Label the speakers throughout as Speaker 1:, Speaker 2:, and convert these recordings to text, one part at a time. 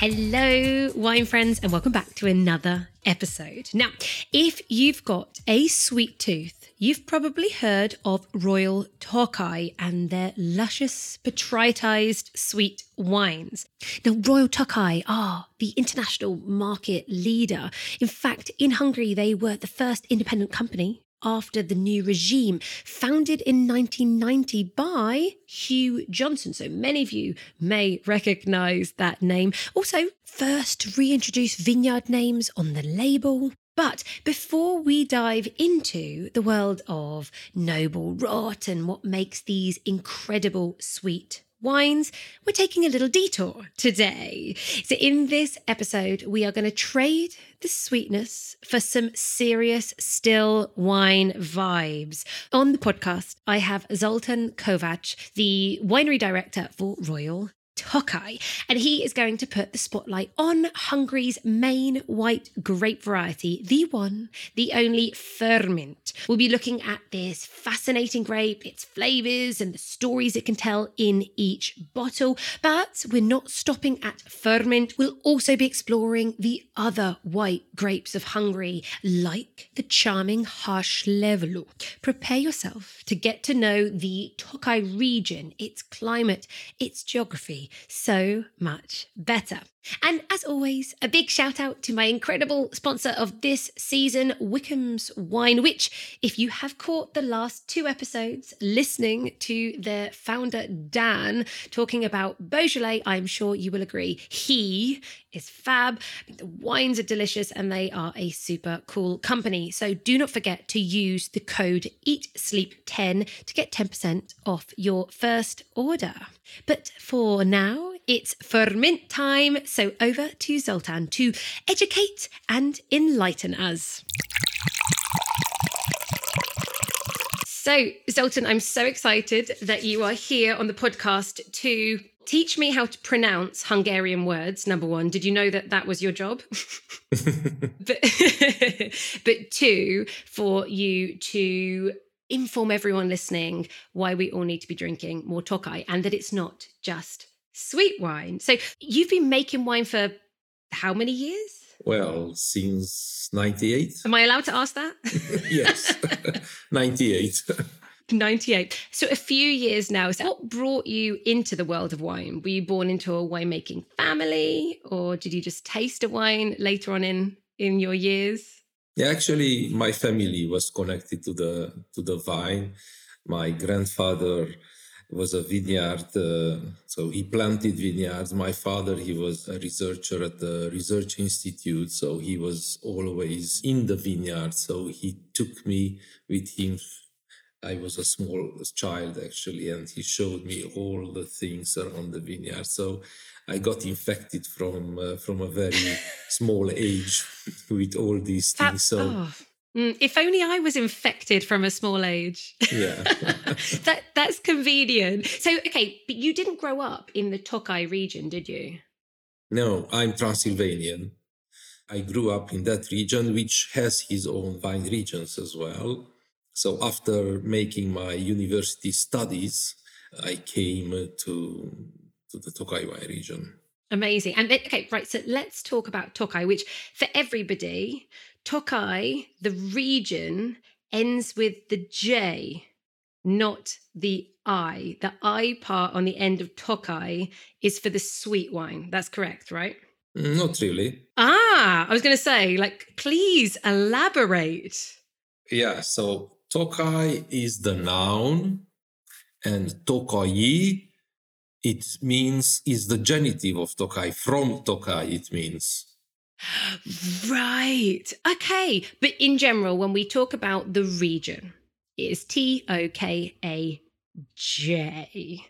Speaker 1: Hello, wine friends, and welcome back to another episode. Now, if you've got a sweet tooth, you've probably heard of Royal Tokaji and their luscious botrytized sweet wines. Now, Royal Tokaji are the international market leader. In fact, in Hungary, they were the first independent company after the new regime, founded in 1990 by Hugh Johnson. So many of you may recognize that name. Also, first to reintroduce vineyard names on the label. But before we dive into the world of noble rot and what makes these incredible sweet wines, we're taking a little detour today. So, in this episode, we are going to trade the sweetness for some serious still wine vibes. On the podcast, I have Zoltán Kovács, the winery director for Royal Tokaji, and he is going to put the spotlight on Hungary's main white grape variety, the one, the only Furmint. We'll be looking at this fascinating grape, its flavours, and the stories it can tell in each bottle. But we're not stopping at Furmint. We'll also be exploring the other white grapes of Hungary, like the charming Hárslevelű. Prepare yourself to get to know the Tokai region, its climate, its geography so much better. And as always, a big shout out to my incredible sponsor of this season, Wickham's Wine, which, if you have caught the last two episodes listening to their founder, Dan, talking about Beaujolais, I'm sure you will agree he is fab. The wines are delicious and they are a super cool company. So do not forget to use the code EATSLEEP10 to get 10% off your first order. But for now, it's Furmint time. So over to Zoltan to educate and enlighten us. So, Zoltan, I'm so excited that you are here on the podcast to teach me how to pronounce Hungarian words. Number one, did you know that that was your job? but, but two, for you to inform everyone listening why we all need to be drinking more Tokai and that it's not just sweet wine. So you've been making wine for how many years?
Speaker 2: Well, since 98.
Speaker 1: Am I allowed to ask that?
Speaker 2: yes, 98.
Speaker 1: 98. So a few years now. So what brought you into the world of wine? Were you born into a winemaking family or did you just taste a wine later on in in your years?
Speaker 2: Yeah, actually my family was connected to the to the vine. My grandfather was a vineyard uh, so he planted vineyards my father he was a researcher at the research institute so he was always in the vineyard so he took me with him I was a small child actually, and he showed me all the things around the vineyard. So I got infected from uh, from a very small age with all these things. So.
Speaker 1: Oh. Mm, if only I was infected from a small age.
Speaker 2: Yeah.
Speaker 1: that that's convenient. So okay, but you didn't grow up in the Tokai region, did you?
Speaker 2: No, I'm Transylvanian. I grew up in that region, which has his own vine regions as well. So after making my university studies, I came to, to the Tokai wine region.
Speaker 1: Amazing. And okay, right. So let's talk about Tokai, which for everybody, Tokai, the region, ends with the J, not the I. The I part on the end of Tokai is for the sweet wine. That's correct, right?
Speaker 2: Not really.
Speaker 1: Ah, I was going to say, like, please elaborate.
Speaker 2: Yeah. So Tokai is the noun, and Tokai it means is the genitive of Tokai. From Tokai it means.
Speaker 1: Right. Okay. But in general, when we talk about the region, it is T O K A J.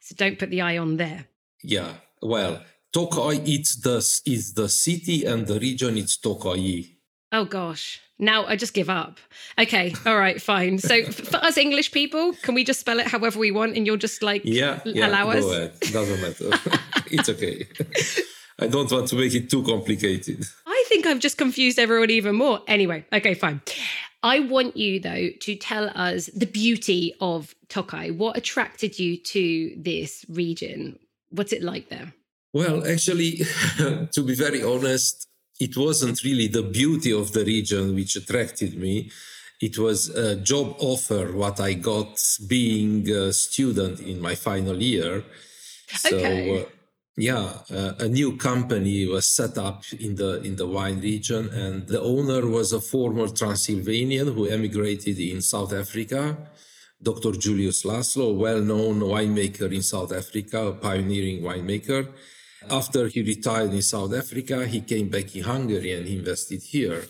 Speaker 1: So don't put the I on there.
Speaker 2: Yeah. Well, Tokai it's the is the city and the region. It's Tokai.
Speaker 1: Oh gosh. Now I just give up. Okay, all right, fine. So for us English people, can we just spell it however we want, and you'll just like
Speaker 2: yeah, yeah
Speaker 1: allow
Speaker 2: go
Speaker 1: us?
Speaker 2: Ahead. Doesn't matter. it's okay. I don't want to make it too complicated.
Speaker 1: I think I've just confused everyone even more. Anyway, okay, fine. I want you though to tell us the beauty of Tokaj. What attracted you to this region? What's it like there?
Speaker 2: Well, actually, to be very honest, it wasn't really the beauty of the region which attracted me. It was a job offer what I got being a student in my final year. So,
Speaker 1: okay.
Speaker 2: Uh, yeah, uh, a new company was set up in the in the wine region, and the owner was a former Transylvanian who emigrated in South Africa. Dr. Julius Laszlo, well-known winemaker in South Africa, a pioneering winemaker. After he retired in South Africa, he came back in Hungary and invested here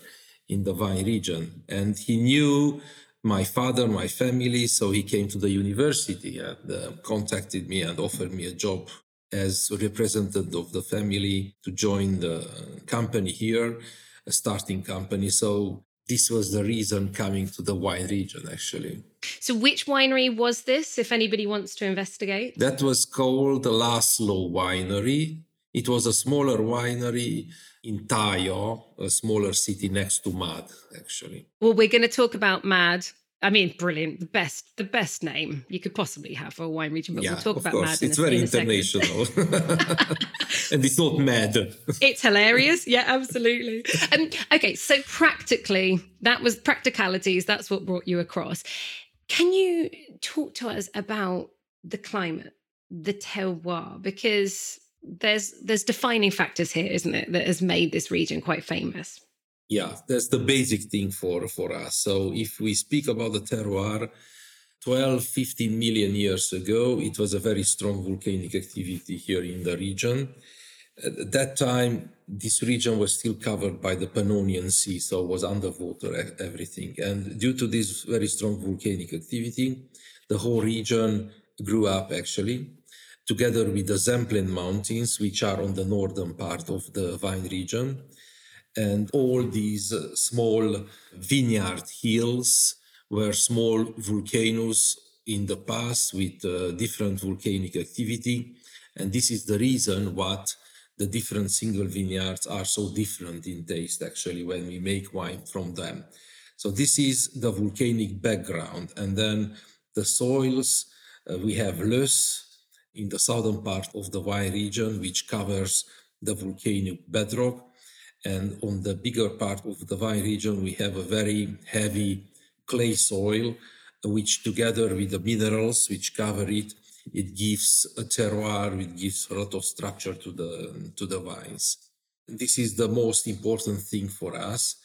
Speaker 2: in the wine region. And he knew my father, my family, so he came to the university and uh, contacted me and offered me a job as representative of the family to join the company here, a starting company. So this was the reason coming to the wine region actually.
Speaker 1: So which winery was this if anybody wants to investigate?
Speaker 2: That was called the Laszlo Winery. It was a smaller winery in Tállya, a smaller city next to Mad, actually.
Speaker 1: Well, we're going to talk about Mad. I mean, brilliant. The best, the best name you could possibly have for a wine region. But
Speaker 2: yeah,
Speaker 1: we'll talk
Speaker 2: of
Speaker 1: about
Speaker 2: course.
Speaker 1: Mad.
Speaker 2: It's very
Speaker 1: in
Speaker 2: international, and it's not mad.
Speaker 1: It's hilarious. Yeah, absolutely. Um, okay, so practically, that was practicalities. That's what brought you across. Can you talk to us about the climate, the terroir, because there's there's defining factors here, isn't it, that has made this region quite famous.
Speaker 2: Yeah, that's the basic thing for for us. So if we speak about the terroir, 12, 15 million years ago, it was a very strong volcanic activity here in the region. At that time, this region was still covered by the Pannonian Sea, so was underwater, everything. And due to this very strong volcanic activity, the whole region grew up actually, together with the Zemplén Mountains, which are on the northern part of the vine region. And all these uh, small vineyard hills were small volcanoes in the past with uh, different volcanic activity. And this is the reason what the different single vineyards are so different in taste actually when we make wine from them. So this is the volcanic background. And then the soils, uh, we have Löss in the southern part of the wine region, which covers the volcanic bedrock. And on the bigger part of the vine region, we have a very heavy clay soil, which together with the minerals which cover it, it gives a terroir, it gives a lot of structure to the, to the vines. This is the most important thing for us.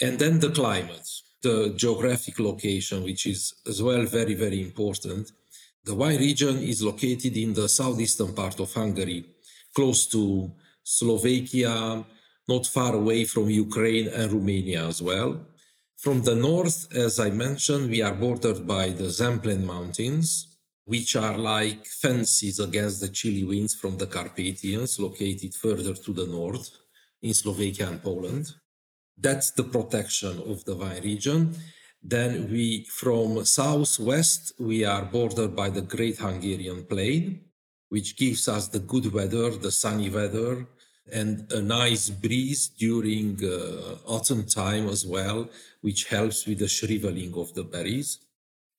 Speaker 2: And then the climate, the geographic location, which is as well very, very important. The wine region is located in the southeastern part of Hungary, close to Slovakia, not far away from Ukraine and Romania as well. From the north, as I mentioned, we are bordered by the Zemplén Mountains, which are like fences against the chilly winds from the Carpathians, located further to the north in Slovakia and Poland. That's the protection of the wine region. Then we, from southwest, we are bordered by the Great Hungarian Plain, which gives us the good weather, the sunny weather, and a nice breeze during uh, autumn time as well, which helps with the shriveling of the berries.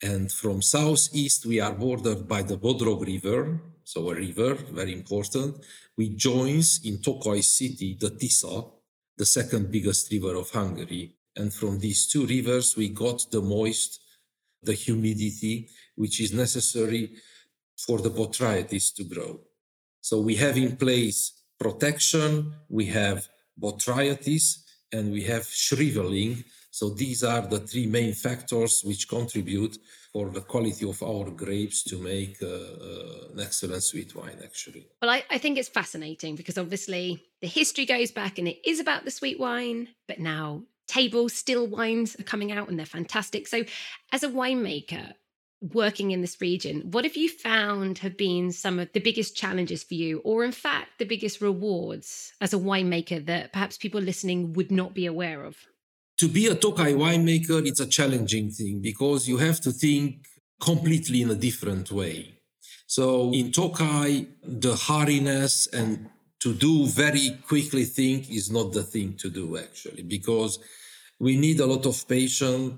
Speaker 2: And from southeast, we are bordered by the Bodrog River, so a river, very important, which joins in Tokaj city the Tisza, the second biggest river of Hungary. And from these two rivers, we got the moist, the humidity, which is necessary for the botrytis to grow. So we have in place protection, we have botrytis, and we have shriveling. So these are the three main factors which contribute for the quality of our grapes to make uh, uh, an excellent sweet wine, actually.
Speaker 1: Well, I, I think it's fascinating because obviously the history goes back and it is about the sweet wine, but now table still wines are coming out and they're fantastic. So, as a winemaker, working in this region, what have you found have been some of the biggest challenges for you, or in fact, the biggest rewards as a winemaker that perhaps people listening would not be aware of?
Speaker 2: To be a Tokai winemaker, it's a challenging thing because you have to think completely in a different way. So in Tokai, the hurriness and to do very quickly think is not the thing to do actually, because we need a lot of patience.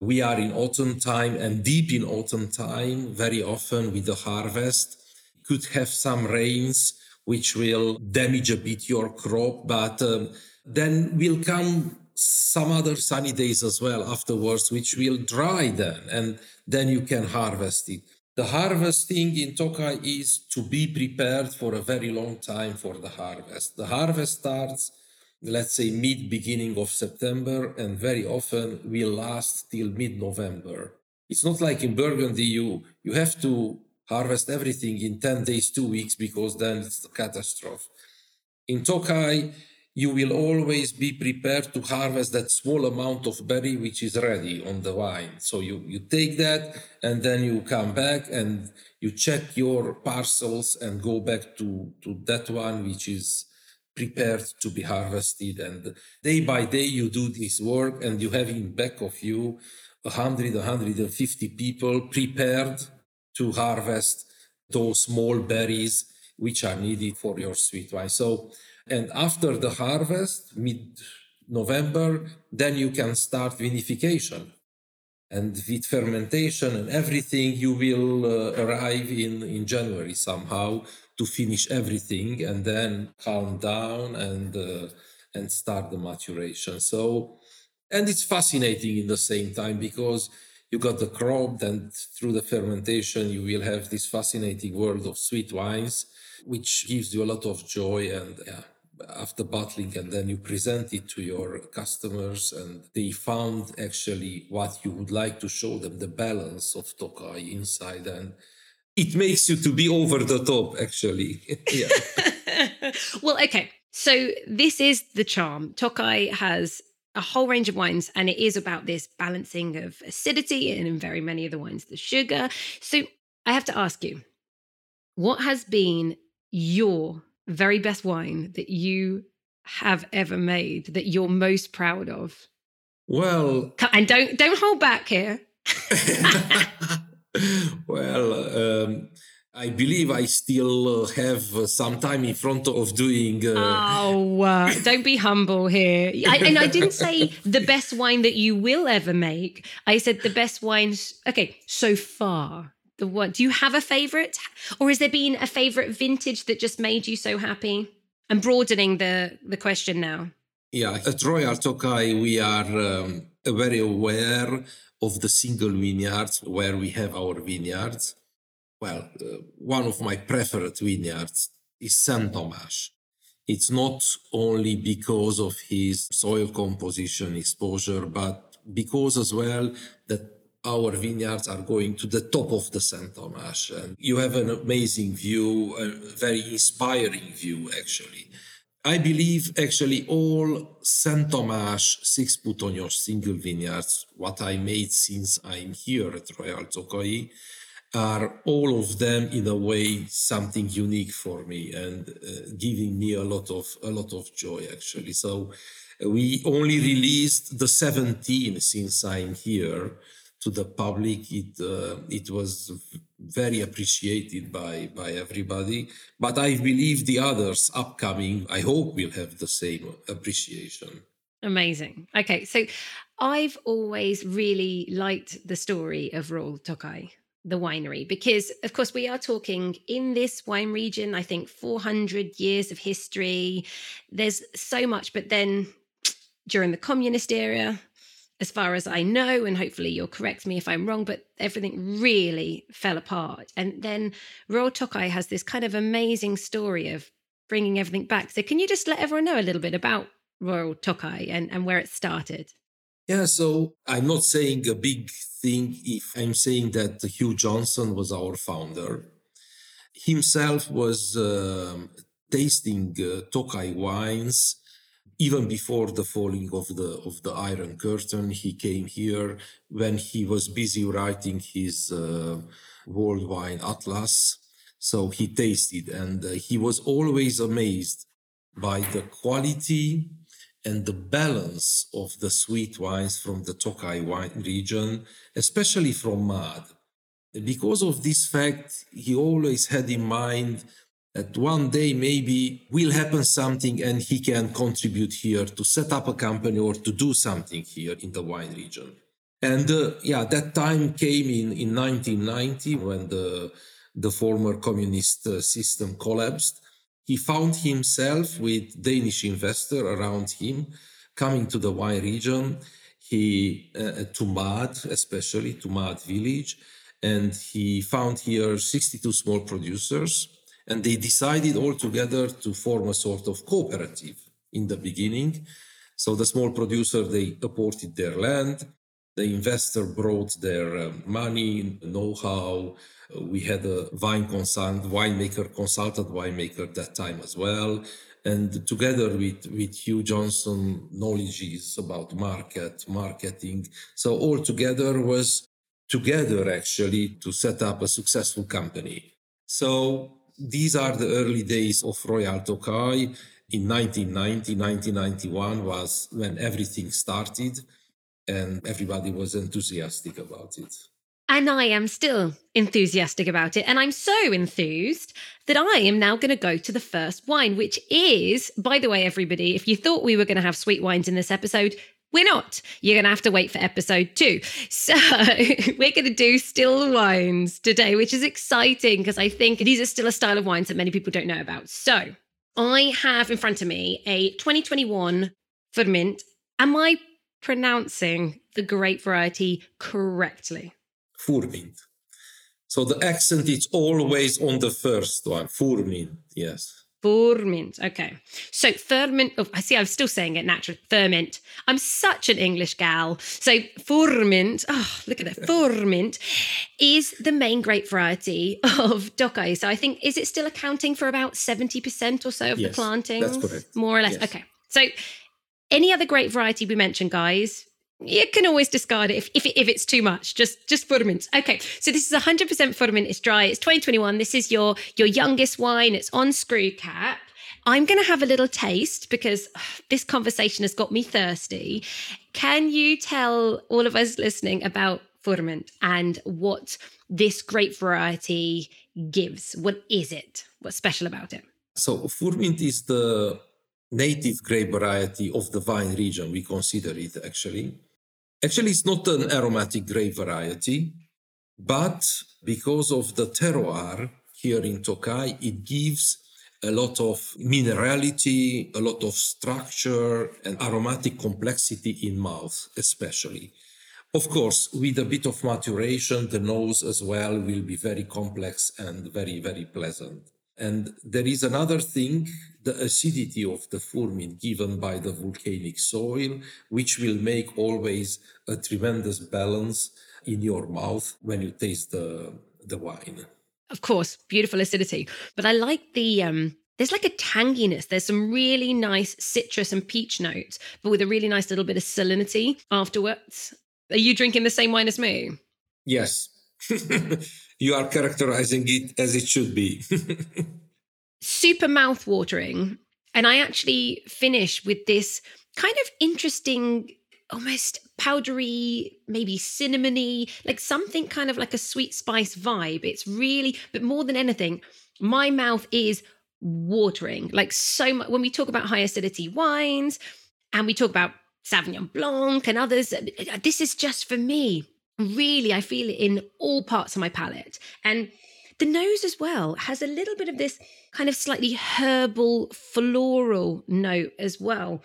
Speaker 2: We are in autumn time and deep in autumn time, very often with the harvest. Could have some rains which will damage a bit your crop, but um, then will come some other sunny days as well afterwards, which will dry then, and then you can harvest it. The harvesting in Tokai is to be prepared for a very long time for the harvest. The harvest starts, let's say, mid beginning of September, and very often will last till mid November. It's not like in Burgundy, you, you have to harvest everything in 10 days, two weeks, because then it's a catastrophe. In Tokai, you will always be prepared to harvest that small amount of berry which is ready on the vine. So you, you take that and then you come back and you check your parcels and go back to, to that one which is prepared to be harvested. And day by day you do this work and you have in back of you 100, 150 people prepared to harvest those small berries which are needed for your sweet wine. So and after the harvest, mid November, then you can start vinification. And with fermentation and everything, you will uh, arrive in, in January somehow to finish everything and then calm down and, uh, and start the maturation. So, and it's fascinating in the same time because you got the crop, and through the fermentation, you will have this fascinating world of sweet wines, which gives you a lot of joy and yeah, after bottling and then you present it to your customers and they found actually what you would like to show them the balance of tokai inside and it makes you to be over the top actually.
Speaker 1: Well okay. So this is the charm. Tokai has a whole range of wines and it is about this balancing of acidity and in very many of the wines the sugar. So i have to ask you what has been your very best wine that you have ever made that you're most proud of?
Speaker 2: Well,
Speaker 1: and don't don't hold back here.
Speaker 2: well, um, I believe I still have some time in front of doing.
Speaker 1: Uh... Oh, uh, don't be humble here. I, and I didn't say the best wine that you will ever make. I said the best wines. Okay, so far the one do you have a favorite? Or has there been a favorite vintage that just made you so happy? I'm broadening the the question now.
Speaker 2: Yeah at royal tokaji we are um, very aware of the single vineyards where we have our vineyards. Well uh, one of my preferred vineyards is saint thomas it's not only because of his soil composition exposure but because as well that our vineyards are going to the top of the Saint Thomas. And you have an amazing view, a very inspiring view, actually. I believe actually all Saint Thomas six put single vineyards, what I made since I'm here at Royal Tokaji, are all of them in a way something unique for me and uh, giving me a lot of a lot of joy actually. So we only released the 17 since I'm here to the public. It uh, it was very appreciated by by everybody. But I believe the others upcoming, I hope, will have the same appreciation.
Speaker 1: Amazing. Okay, so I've always really liked the story of Royal Tokaji the winery because of course we are talking in this wine region i think 400 years of history there's so much but then during the communist era as far as I know, and hopefully you'll correct me if I'm wrong, but everything really fell apart. And then Royal Tokaji has this kind of amazing story of bringing everything back. So, can you just let everyone know a little bit about Royal Tokaji and, and where it started?
Speaker 2: Yeah, so I'm not saying a big thing if I'm saying that Hugh Johnson was our founder. Himself was um, tasting uh, Tokai wines even before the falling of the of the Iron Curtain, he came here when he was busy writing his uh, World Wine Atlas. So he tasted, and uh, he was always amazed by the quality and the balance of the sweet wines from the Tokai wine region, especially from Mad. Because of this fact, he always had in mind that one day maybe will happen something and he can contribute here to set up a company or to do something here in the wine region. And uh, yeah, that time came in, in 1990 when the, the former communist uh, system collapsed he found himself with Danish investor around him coming to the wine region. He uh, to Mad, especially to Mad village, and he found here 62 small producers, and they decided all together to form a sort of cooperative in the beginning. So the small producer they apported their land, the investor brought their uh, money, know-how, we had a wine consultant, winemaker, consultant winemaker that time as well. And together with, with Hugh Johnson, knowledges about market, marketing. So all together was together actually to set up a successful company. So these are the early days of Royal Tokaji. In 1990, 1991 was when everything started and everybody was enthusiastic about it.
Speaker 1: And I am still enthusiastic about it. And I'm so enthused that I am now going to go to the first wine, which is, by the way, everybody, if you thought we were going to have sweet wines in this episode, we're not. You're going to have to wait for episode two. So we're going to do still wines today, which is exciting because I think these are still a style of wines that many people don't know about. So I have in front of me a 2021 Furmint. Am I pronouncing the grape variety correctly?
Speaker 2: Furmint. So the accent is always on the first one. Furmint, yes.
Speaker 1: Furmint. Okay. So ferment. Oh, I see. I'm still saying it naturally. Ferment. I'm such an English gal. So ferment. Oh, look at that. ferment is the main grape variety of Tokai. So I think is it still accounting for about seventy percent or so of
Speaker 2: yes,
Speaker 1: the plantings?
Speaker 2: That's correct.
Speaker 1: More or less.
Speaker 2: Yes.
Speaker 1: Okay. So any other grape variety we mentioned, guys, you can always discard it if, if, if it's too much. Just just Furmint. Okay, so this is 100% Furmint. It's dry. It's 2021. This is your your youngest wine. It's on screw cap. I'm going to have a little taste because ugh, this conversation has got me thirsty. Can you tell all of us listening about Furmint and what this grape variety gives? What is it? What's special about it?
Speaker 2: So Furmint is the native grape variety of the vine region. We consider it actually. Actually, it's not an aromatic grape variety, but because of the terroir here in Tokai, it gives a lot of minerality, a lot of structure, and aromatic complexity in mouth, especially. Of course, with a bit of maturation, the nose as well will be very complex and very, very pleasant. And there is another thing, the acidity of the Furmint given by the volcanic soil, which will make always a tremendous balance in your mouth when you taste the, the wine.
Speaker 1: Of course, beautiful acidity. But I like the um there's like a tanginess. There's some really nice citrus and peach notes, but with a really nice little bit of salinity afterwards. Are you drinking the same wine as me?
Speaker 2: Yes. you are characterizing it as it should be.
Speaker 1: Super mouth watering. And I actually finish with this kind of interesting, almost powdery, maybe cinnamony, like something kind of like a sweet spice vibe. It's really, but more than anything, my mouth is watering. Like so much when we talk about high acidity wines and we talk about Sauvignon Blanc and others, uh, this is just for me really i feel it in all parts of my palate. And the nose as well has a little bit of this kind of slightly herbal floral note as well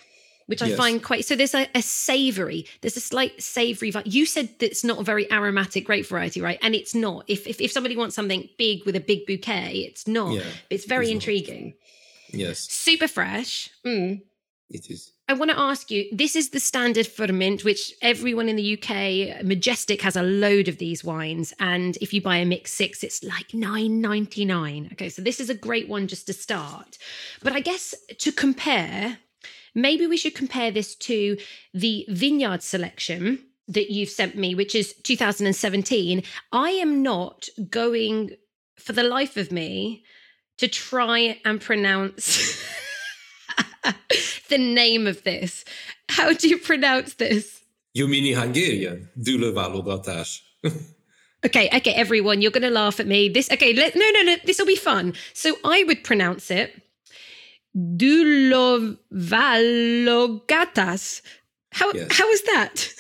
Speaker 1: which i
Speaker 2: Yes.
Speaker 1: find quite so there's a, a savory there's a slight savory vi- you said that it's not a very aromatic grape variety right? And it's not. If if, if somebody wants something big with a big bouquet it's not.
Speaker 2: Yeah,
Speaker 1: it's very
Speaker 2: it's not.
Speaker 1: intriguing.
Speaker 2: Yes,
Speaker 1: super fresh. Mm.
Speaker 2: It is.
Speaker 1: I want to ask you this is the standard Furmint, which everyone in the UK, Majestic has a load of these wines. And if you buy a mix six, it's like nine ninety nine. Okay, so this is a great one just to start. But I guess to compare, maybe we should compare this to the vineyard selection that you've sent me, which is 2017. I am not going for the life of me to try and pronounce the name of this. How do you pronounce this?
Speaker 2: You mean Hungarian? Dülőválogatás.
Speaker 1: Okay, okay, everyone, you're going to laugh at me. This, okay, let, no, no, no, this will be fun. So I would pronounce it Dulovalogatas. How,
Speaker 2: Yes.
Speaker 1: how is that?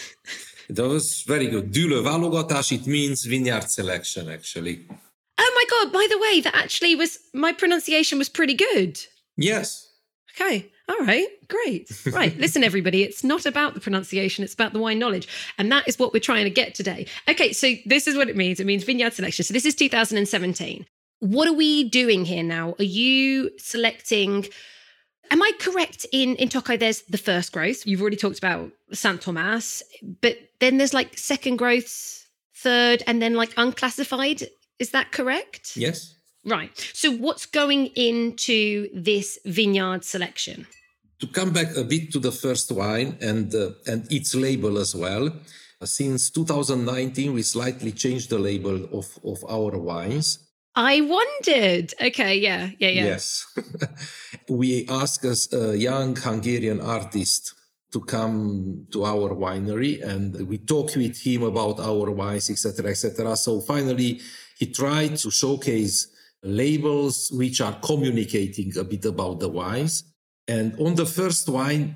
Speaker 2: That was very good. Dülőválogatás, it means vineyard selection, actually.
Speaker 1: Oh my God, by the way, that actually was, my pronunciation was pretty good.
Speaker 2: Yes.
Speaker 1: Okay. All right. Great. Right. Listen, everybody, it's not about the pronunciation, it's about the wine knowledge. And that is what we're trying to get today. Okay. So this is what it means it means vineyard selection. So this is 2017. What are we doing here now? Are you selecting? Am I correct in in Tokai? There's the first growth. You've already talked about Saint Thomas, but then there's like second growths, third, and then like unclassified. Is that correct?
Speaker 2: Yes.
Speaker 1: Right. So what's going into this vineyard selection?
Speaker 2: To come back a bit to the first wine and uh, and its label as well. Since 2019, we slightly changed the label of, of our wines.
Speaker 1: I wondered. Okay, yeah, yeah, yeah.
Speaker 2: Yes. we asked us a young Hungarian artist to come to our winery and we talked with him about our wines, etc., etc. So finally, he tried to showcase labels which are communicating a bit about the wines. And on the first wine,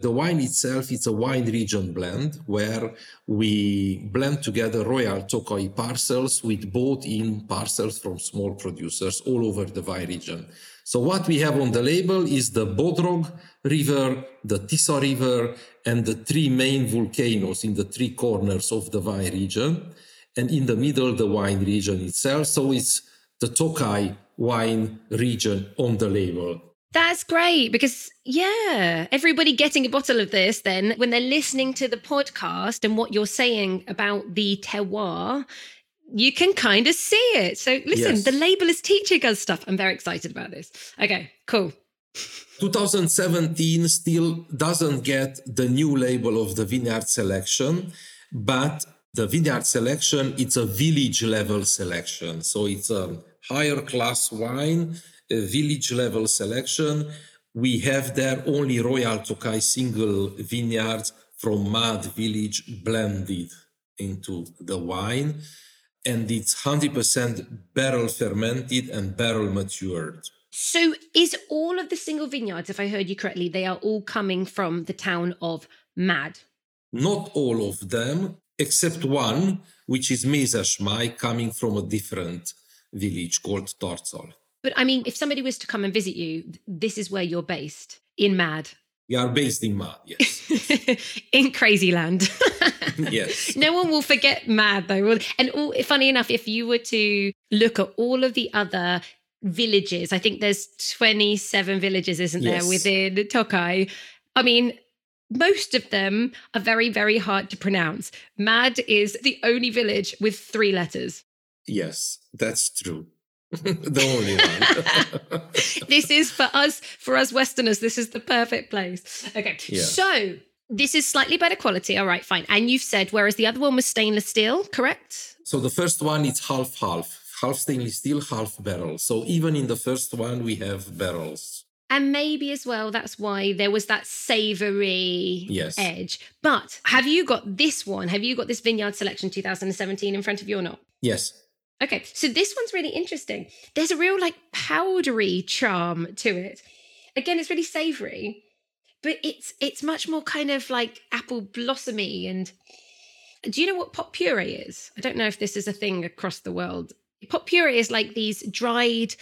Speaker 2: the wine itself, it's a wine region blend where we blend together Royal Tokaji parcels with bought in parcels from small producers all over the wine region. So what we have on the label is the Bodrog River, the Tisza River, and the three main volcanoes in the three corners of the wine region. And in the middle, the wine region itself. So it's the Tokay wine region on the label.
Speaker 1: That's great because, yeah, everybody getting a bottle of this, then when they're listening to the podcast and what you're saying about the terroir, you can kind of see it. So, listen,
Speaker 2: Yes.
Speaker 1: the label is teaching us stuff. I'm very excited about this. Okay, cool.
Speaker 2: 2017 still doesn't get the new label of the vineyard selection, but the vineyard selection, it's a village level selection. So it's a higher class wine, a village level selection. We have there only Royal tokaji single vineyards from Mad Village blended into the wine. And it's 100% barrel fermented and barrel matured.
Speaker 1: So, is all of the single vineyards, if I heard you correctly, they are all coming from the town of Mad?
Speaker 2: Not all of them, except one, which is Mézes Mály, coming from a different village called Tarcal.
Speaker 1: But I mean, if somebody was to come and visit you, this is where you're based in Mad,
Speaker 2: We are based in Mad, yes.
Speaker 1: in Crazy Land.
Speaker 2: yes.
Speaker 1: no one will forget Mad though. And all, funny enough, if you were to look at all of the other villages, I think there's 27 villages, isn't there,
Speaker 2: Yes.
Speaker 1: within Tokai? I mean, most of them are very, very hard to pronounce. Mad is the only village with three letters.
Speaker 2: Yes, that's true. the only one.
Speaker 1: this is for us for us westerners this is the perfect place okay
Speaker 2: Yeah.
Speaker 1: so this is slightly better quality all right fine and you've said whereas the other one was stainless steel correct
Speaker 2: so the first one is half half, half stainless steel, half barrel. So even in the first one, we have barrels.
Speaker 1: And maybe as well that's why there was that savory
Speaker 2: Yes.
Speaker 1: edge but have you got this one have you got this vineyard selection 2017 in front of you or not
Speaker 2: Yes.
Speaker 1: Okay, so this one's really interesting. There's a real like powdery charm to it. Again, it's really savory, but it's it's much more kind of like apple blossomy. And do you know what pot puree is? I don't know if this is a thing across the world. Pot puree is like these dried,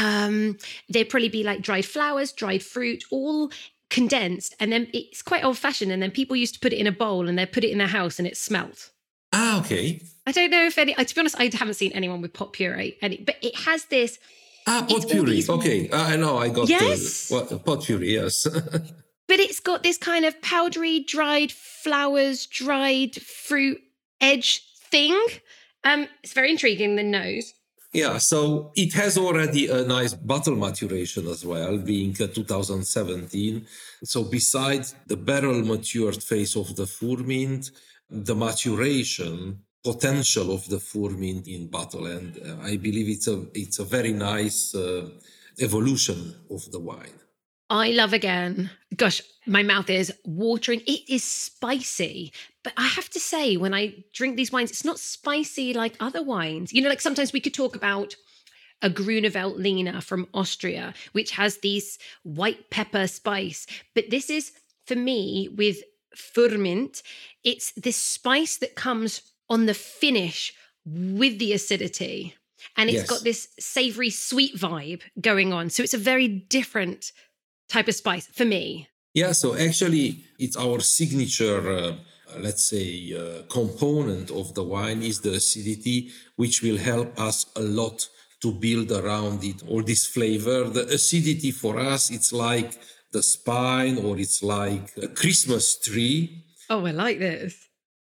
Speaker 1: um, they'd probably be like dried flowers, dried fruit, all condensed, and then it's quite old fashioned. And then people used to put it in a bowl and they put it in their house and it smelt.
Speaker 2: Ah, okay.
Speaker 1: I don't know if any. To be honest, I haven't seen anyone with pot puree. Any, but it has this.
Speaker 2: Ah, pot puree.
Speaker 1: these-
Speaker 2: Okay, Ah, I know. I got
Speaker 1: Yes.
Speaker 2: the what, pot puree. Yes.
Speaker 1: But it's got this kind of powdery, dried flowers, dried fruit edge thing. Um, it's very intriguing. The nose.
Speaker 2: Yeah, so it has already a nice bottle maturation as well, being 2017. So besides the barrel matured phase of the Furmint, the maturation potential of the Furmint in bottle, and uh, I believe it's a it's a very nice uh, evolution of the wine.
Speaker 1: I love again. Gosh, my mouth is watering. It is spicy, but I have to say, when I drink these wines, it's not spicy like other wines. You know, like sometimes we could talk about a Grüner Veltliner from Austria, which has these white pepper spice. But this is, for me, with Furmint, it's this spice that comes on the finish with the acidity. And it's yes. got this savory sweet vibe going on. So it's a very different type of spice for me.
Speaker 2: Yeah, so actually, it's our signature, uh, let's say, uh, component of the wine is the acidity, which will help us a lot to build around it all this flavor. The acidity for us, it's like the spine or it's like a Christmas tree.
Speaker 1: Oh, I like this.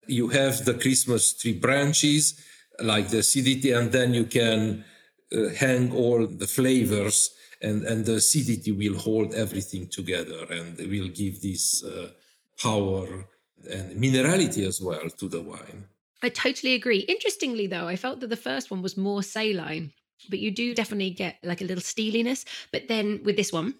Speaker 2: You have the Christmas tree branches, like the acidity, and then you can uh, hang all the flavors and, and the acidity will hold everything together and will give this uh, power and minerality as well to the wine.
Speaker 1: I totally agree. Interestingly, though, I felt that the first one was more saline, but you do definitely get like a little steeliness. But then with this one,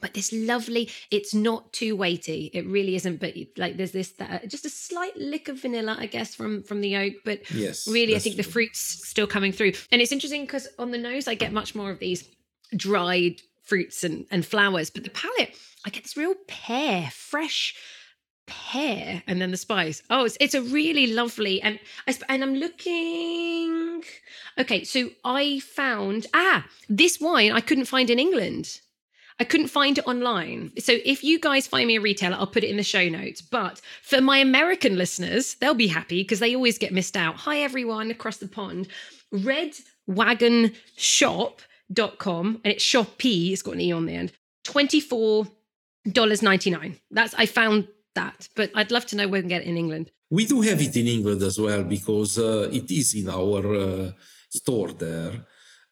Speaker 1: but this lovely, it's not too weighty. It really isn't. But like there's this that just a slight lick of vanilla, I guess, from from the oak. But
Speaker 2: yes,
Speaker 1: really, I think true. the fruit's still coming through. And it's interesting because on the nose, I get much more of these dried fruits and, and flowers. But the palate, I get this real pear, fresh pear, and then the spice. Oh, it's, it's a really lovely and I and I'm looking. Okay, so I found ah this wine I couldn't find in England. I couldn't find it online. So if you guys find me a retailer, I'll put it in the show notes. But for my American listeners, they'll be happy because they always get missed out. Hi everyone across the pond. Red Wagon Shop dot com and it's Shopee, it's got an E on the end. $24.99. That's I found that, but I'd love to know where we can get it in England.
Speaker 2: We do have it in England as well because uh, it is in our uh, store there,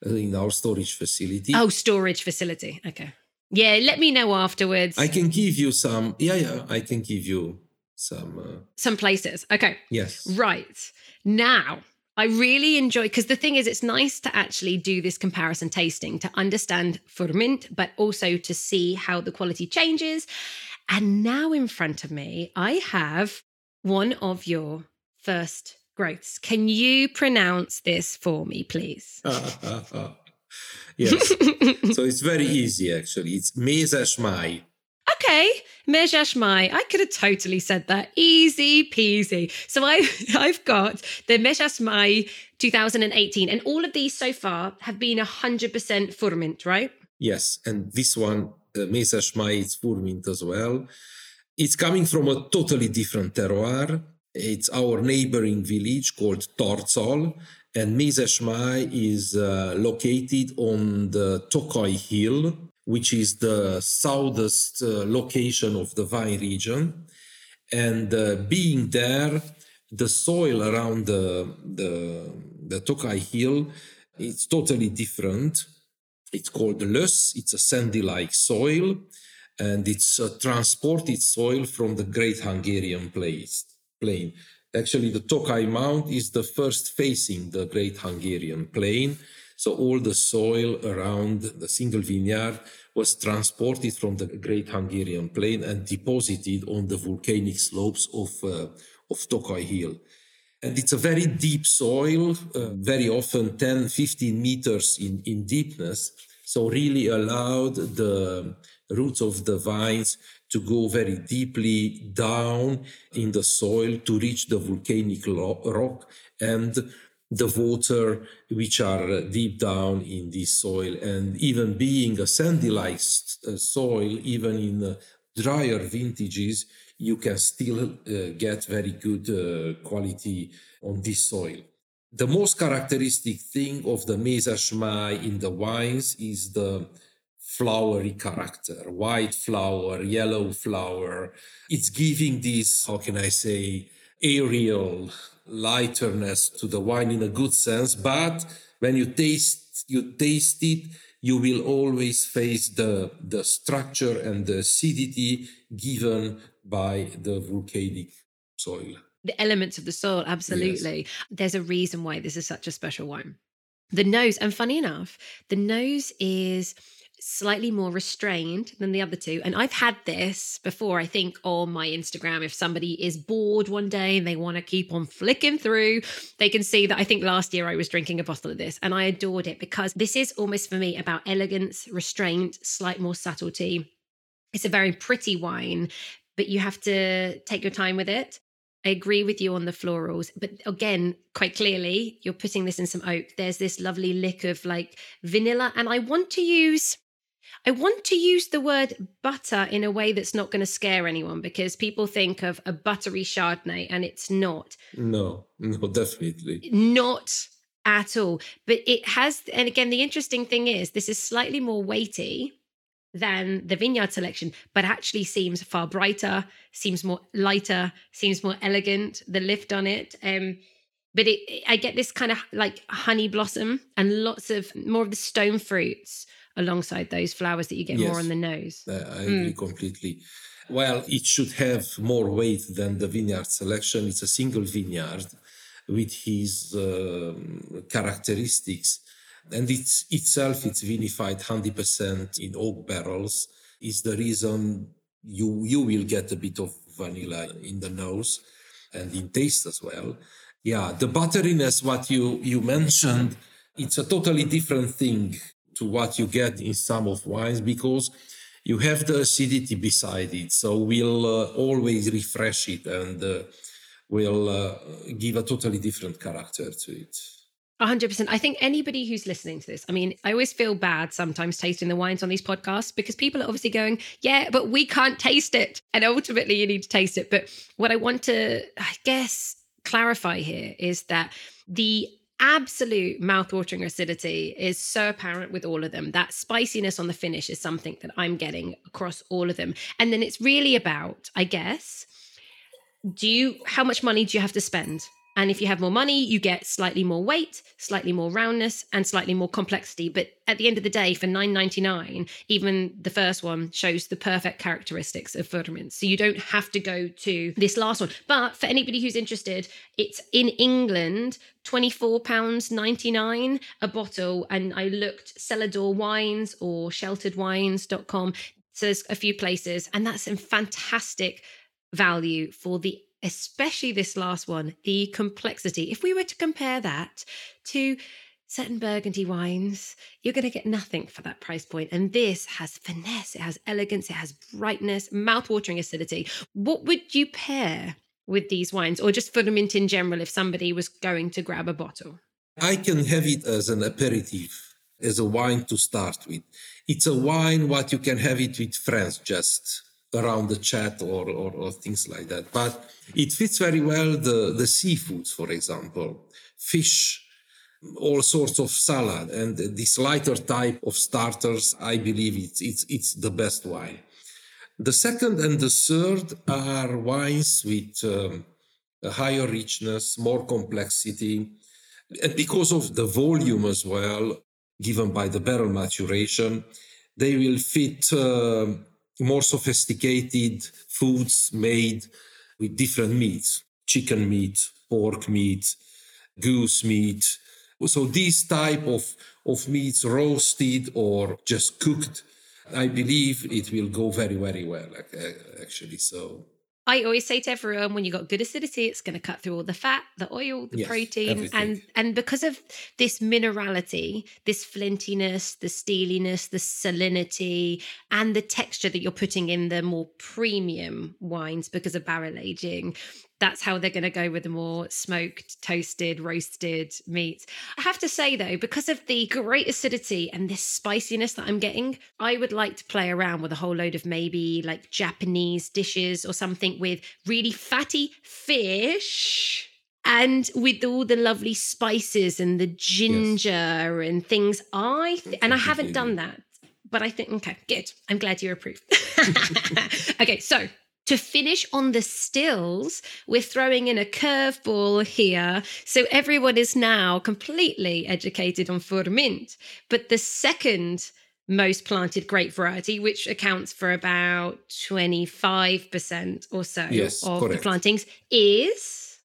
Speaker 2: uh, in our storage facility.
Speaker 1: Oh, storage facility. Okay. Yeah, let me know afterwards.
Speaker 2: I can give you some. Yeah, yeah, I can give you some. Uh,
Speaker 1: some places. Okay.
Speaker 2: Yes.
Speaker 1: Right. Now, I really enjoy because the thing is, it's nice to actually do this comparison tasting to understand Furmint, but also to see how the quality changes. And now in front of me, I have one of your first growths. Can you pronounce this for me, please?
Speaker 2: yes. so it's very easy, actually. It's Mézes
Speaker 1: okay, Mézes Mály. I could have totally said that. Easy peasy. So I, I've got the Mézes Mály 2018, and all of these so far have been 100% Furmint, right?
Speaker 2: Yes, and this one, uh, Mézes Mály, is Furmint as well. It's coming from a totally different terroir. It's our neighboring village called Tarcal, and Mézes Mály is uh, located on the Tokaj Hill, which is the southest uh, location of the vine region. And uh, being there, the soil around the, the, the Tokaj Hill is totally different. It's called Löss, it's a sandy like soil, and it's a transported soil from the Great Hungarian place, plain. Actually, the Tokai Mount is the first facing the Great Hungarian Plain so all the soil around the single vineyard was transported from the Great Hungarian Plain and deposited on the volcanic slopes of, uh, of Tokaj Hill. And it's a very deep soil, uh, very often 10, 15 meters in, in deepness. So really allowed the roots of the vines to go very deeply down in the soil to reach the volcanic rock and the water which are deep down in this soil. And even being a sandy like uh, soil even in uh, drier vintages you can still uh, get very good uh, quality on this soil. The most characteristic thing of the Mézes in the wines is the flowery character. White flower yellow flower. It's giving this how can i say aerial lighterness to the wine in a good sense, but when you taste you taste it you will always face the the structure and the acidity given by the volcanic soil.
Speaker 1: The elements of the soil absolutely. Yes. there's a reason why this is such a special wine. The nose and funny enough the nose is slightly more restrained than the other two. And I've had this before, I think, on my Instagram. If somebody is bored one day and they want to keep on flicking through, they can see that I think last year I was drinking a bottle of this and I adored it because this is almost for me about elegance, restraint, slight more subtlety. It's a very pretty wine, but you have to take your time with it. I agree with you on the florals, but again, quite clearly, you're putting this in some oak. There's this lovely lick of like vanilla, and I want to use I want to use the word butter in a way that's not going to scare anyone because people think of a buttery Chardonnay and it's not.
Speaker 2: No, no, definitely.
Speaker 1: Not at all. But it has, and again, the interesting thing is this is slightly more weighty than the vineyard selection, but actually seems far brighter, seems more lighter, seems more elegant, the lift on it. Um, but it, I get this kind of like honey blossom and lots of more of the stone fruits alongside those flowers that you get yes, more on the nose.
Speaker 2: I agree mm. completely. Well, it should have more weight than the vineyard selection. It's a single vineyard with his um, characteristics. And it's itself, it's vinified 100% in oak barrels, is the reason you, you will get a bit of vanilla in the nose and in taste as well. Yeah, the butteriness, what you, you mentioned, it's a totally different thing to what you get in some of wines because you have the acidity beside it. So we'll uh, always refresh it and uh, will uh, give a totally different character to it.
Speaker 1: 100%. I think anybody who's listening to this, I mean, I always feel bad sometimes tasting the wines on these podcasts because people are obviously going, yeah, but we can't taste it. And ultimately, you need to taste it. But what I want to, I guess, clarify here is that the absolute mouthwatering acidity is so apparent with all of them. That spiciness on the finish is something that I'm getting across all of them. And then it's really about, I guess, do you how much money do you have to spend? And if you have more money, you get slightly more weight, slightly more roundness, and slightly more complexity. But at the end of the day, for nine ninety nine, even the first one shows the perfect characteristics of Furmint. So you don't have to go to this last one. But for anybody who's interested, it's in England, £24.99 a bottle. And I looked Cellador Wines or shelteredwines.com. So there's a few places, and that's a fantastic value for the especially this last one, the complexity. If we were to compare that to certain Burgundy wines, you're going to get nothing for that price point. And this has finesse, it has elegance, it has brightness, mouth-watering acidity. What would you pair with these wines, or just Furmint in general, if somebody was going to grab a bottle?
Speaker 2: I can have it as an aperitif, as a wine to start with. It's a wine what you can have it with friends, just around the chat or, or, or, things like that. But it fits very well the, the seafoods, for example, fish, all sorts of salad, and this lighter type of starters. I believe it's it's it's the best wine. The second and the third are wines with um, a higher richness, more complexity, and because of the volume as well, given by the barrel maturation, they will fit. Uh, more sophisticated foods made with different meats chicken meat pork meat goose meat. So these type of, of meats roasted or just cooked i believe it will go very very well actually so
Speaker 1: I always say to everyone when you've got good acidity, it's going to cut through all the fat, the oil, the yes, protein, everything. and and because of this minerality, this flintiness, the steeliness, the salinity, and the texture that you're putting in the more premium wines because of barrel aging, that's how they're going to go with the more smoked, toasted, roasted meats. I have to say though, because of the great acidity and this spiciness that I'm getting, I would like to play around with a whole load of maybe like Japanese dishes or something with really fatty fish and with all the lovely spices and the ginger yes. and things. I th- mm-hmm. and i haven't done mm-hmm. that but i think okay good. I'm glad you approve okay so To finish on the stills, we're throwing in a curveball here. So everyone is now completely educated on Furmint. But the second most planted grape variety, which accounts for about 25% or so
Speaker 2: Yes,
Speaker 1: of the plantings, is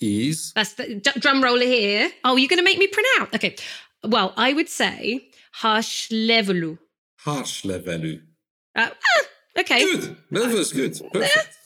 Speaker 2: Is
Speaker 1: that's the d- drum roller here. Oh, you're going to make me pronounce. Okay. Well, I would say Hashlevelu.
Speaker 2: Hárslevelű.
Speaker 1: Uh, ah, okay.
Speaker 2: Good. That uh, was good. Perfect.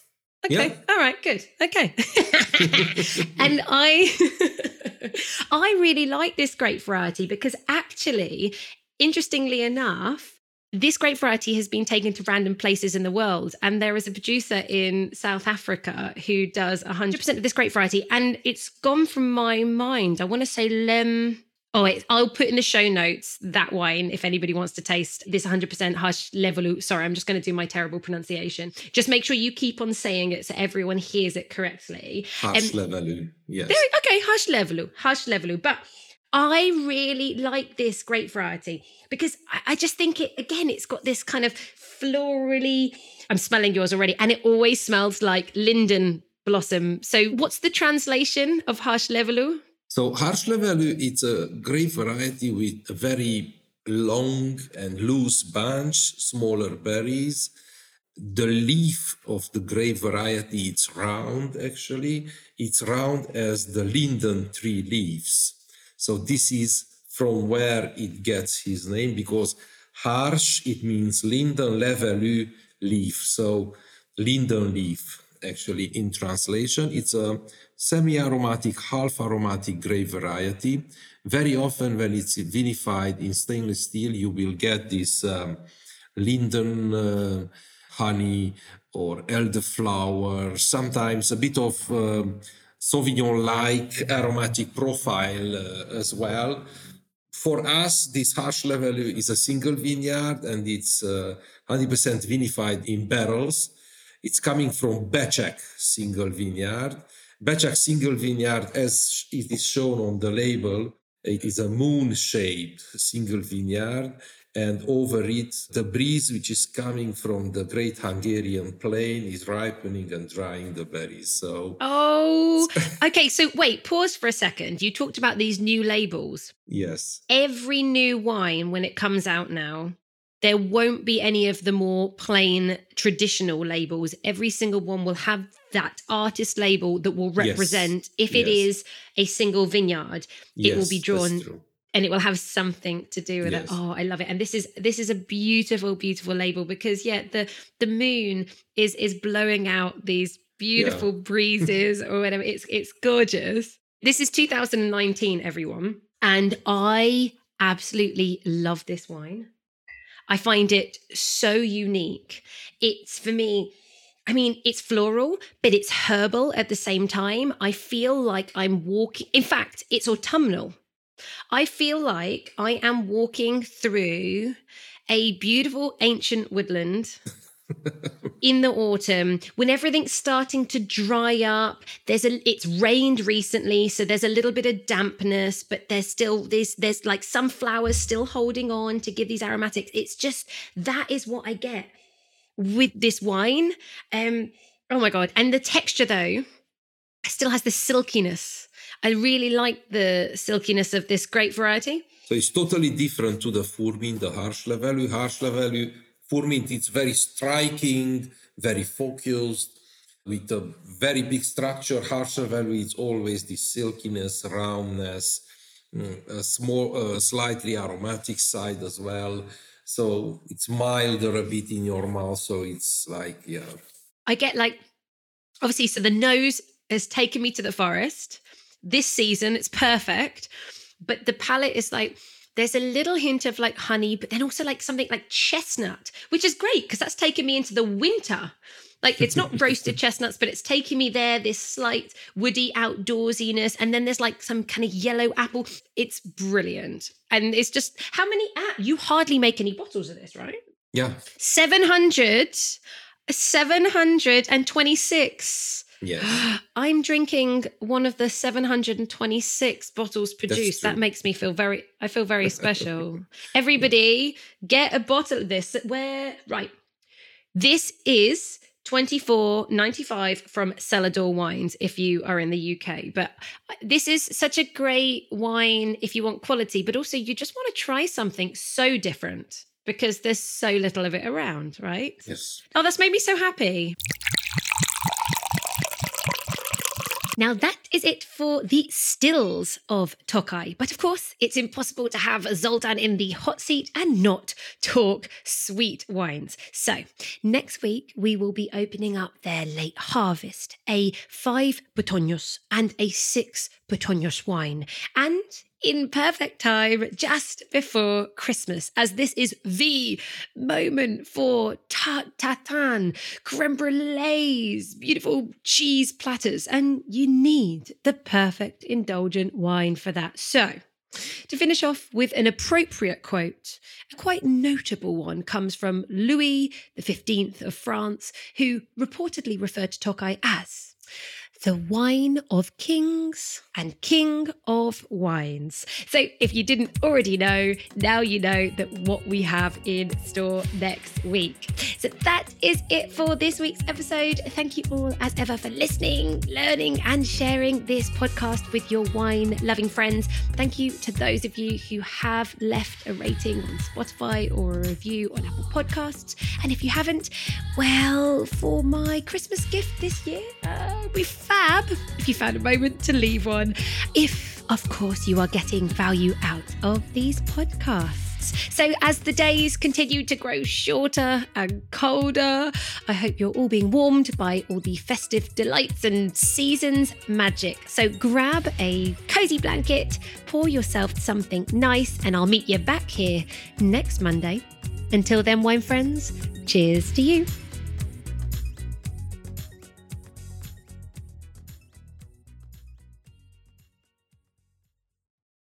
Speaker 1: Okay.
Speaker 2: Yeah.
Speaker 1: All right. Good. Okay. and I, I really like this grape variety because actually, interestingly enough, this grape variety has been taken to random places in the world. And there is a producer in South Africa who does 100% of this grape variety. And it's gone from my mind. I want to say Lem. Oh, I'll put in the show notes that wine if anybody wants to taste this 100% Hush Levelu. Sorry, I'm just going to do my terrible pronunciation. Just make sure you keep on saying it so everyone hears it correctly.
Speaker 2: Harsh um, level. Yes.
Speaker 1: There, okay, Hush Levelu, Hush Levelu. But I really like this grape variety because I, I just think it, again, it's got this kind of florally, I'm smelling yours already, and it always smells like linden blossom. So, what's the translation of Hush Levelu?
Speaker 2: So Hárslevelű it's a grape variety with a very long and loose bunch, smaller berries. The leaf of the grape variety it's round actually. It's round as the linden tree leaves. So this is from where it gets his name because hárs it means linden levelű leaf. So linden leaf actually in translation. It's a semi-aromatic, half-aromatic grape variety. Very often when it's vinified in stainless steel, you will get this um, linden uh, honey or elderflower, sometimes a bit of um, Sauvignon-like aromatic profile uh, as well. For us, this Hárslevelű is a single vineyard and it's uh, 100% vinified in barrels. It's coming from Betsek single vineyard. Betsek single vineyard, as it is shown on the label, it is a moon-shaped single vineyard, and over it, the breeze which is coming from the Great Hungarian Plain is ripening and drying the berries. So
Speaker 1: Oh, okay. So, wait, pause for a second. You talked about these new labels.
Speaker 2: yes,
Speaker 1: every new wine when it comes out now there won't be any of the more plain traditional labels. Every single one will have that artist label that will
Speaker 2: Yes.
Speaker 1: represent if it
Speaker 2: Yes.
Speaker 1: is a single vineyard it will be drawn and it will have something to do with it. Oh i love it. And this is this is a beautiful beautiful label because yeah the the moon is is blowing out these beautiful breezes or whatever. It's it's gorgeous. This is 2019 everyone and i absolutely love this wine i find it so unique it's for me I mean, it's floral, but it's herbal at the same time. I feel like I'm walking, in fact, it's autumnal. I feel like I am walking through a beautiful ancient woodland in the autumn when everything's starting to dry up there's a it's rained recently so there's a little bit of dampness but there's still there's there's like some flowers still holding on to give these aromatics. It's just that is what i get with this wine. Um oh my god. And the texture though still has the silkiness. I really like the silkiness of this grape variety.
Speaker 2: So it's totally different to the Furmint, the Hárslevelű. Harsh level, Furmint, it's very striking, very focused, with a very big structure. Hárslevelű, it's always the silkiness, roundness, mm, a small, uh, slightly aromatic side as well. So it's milder a bit in your mouth. So it's like, yeah,
Speaker 1: I get like, obviously, so the nose has taken me to the forest. This season, it's perfect. But the palate is like, there's a little hint of like honey, but then also like something like chestnut, which is great because that's taken me into the winter. Like it's not roasted chestnuts, but it's taking me there, this slight woody outdoorsiness. And then there's like some kind of yellow apple. It's brilliant. And it's just how many app you hardly make any bottles of this, right?
Speaker 2: yeah,
Speaker 1: 700 726
Speaker 2: yes.
Speaker 1: i'm drinking one of the 726 bottles produced that makes me feel very i feel very special everybody get a bottle of this where right this is 24.95 from Celador Wines if you are in the UK. But uh, this is such a great wine if you want quality, but also you just want to try something so different because there's so little of it around, right?
Speaker 2: Yes.
Speaker 1: Oh, that's made me so happy. Now, that is it for the stills of Tokai. But of course, it's impossible to have Zoltán in the hot seat and not talk sweet wines. So, next week, we will be opening up their late harvest, a five Puttonyos and a six Puttonyos wine. And in perfect time just before Christmas, as this is the moment for tarte tatin, creme brulees, beautiful cheese platters, and you need the perfect indulgent wine for that. So, to finish off with an appropriate quote, a quite notable one comes from Louis XV of France, who reportedly referred to Tokai as the wine of kings and king of wines. So, if you didn't already know, now you know that what we have in store next week. So, that is it for this week's episode. Thank you all, as ever, for listening, learning, and sharing this podcast with your wine loving friends. Thank you to those of you who have left a rating on Spotify or a review on Apple Podcasts. And if you haven't, well, for my Christmas gift this year, uh, we've fab if you found a moment to leave one. If, of course, you are getting value out of these podcasts. So, as the days continue to grow shorter and colder, I hope you're all being warmed by all the festive delights and seasons magic. So, grab a cozy blanket, pour yourself something nice, and I'll meet you back here next Monday. Until then, wine friends, cheers to you.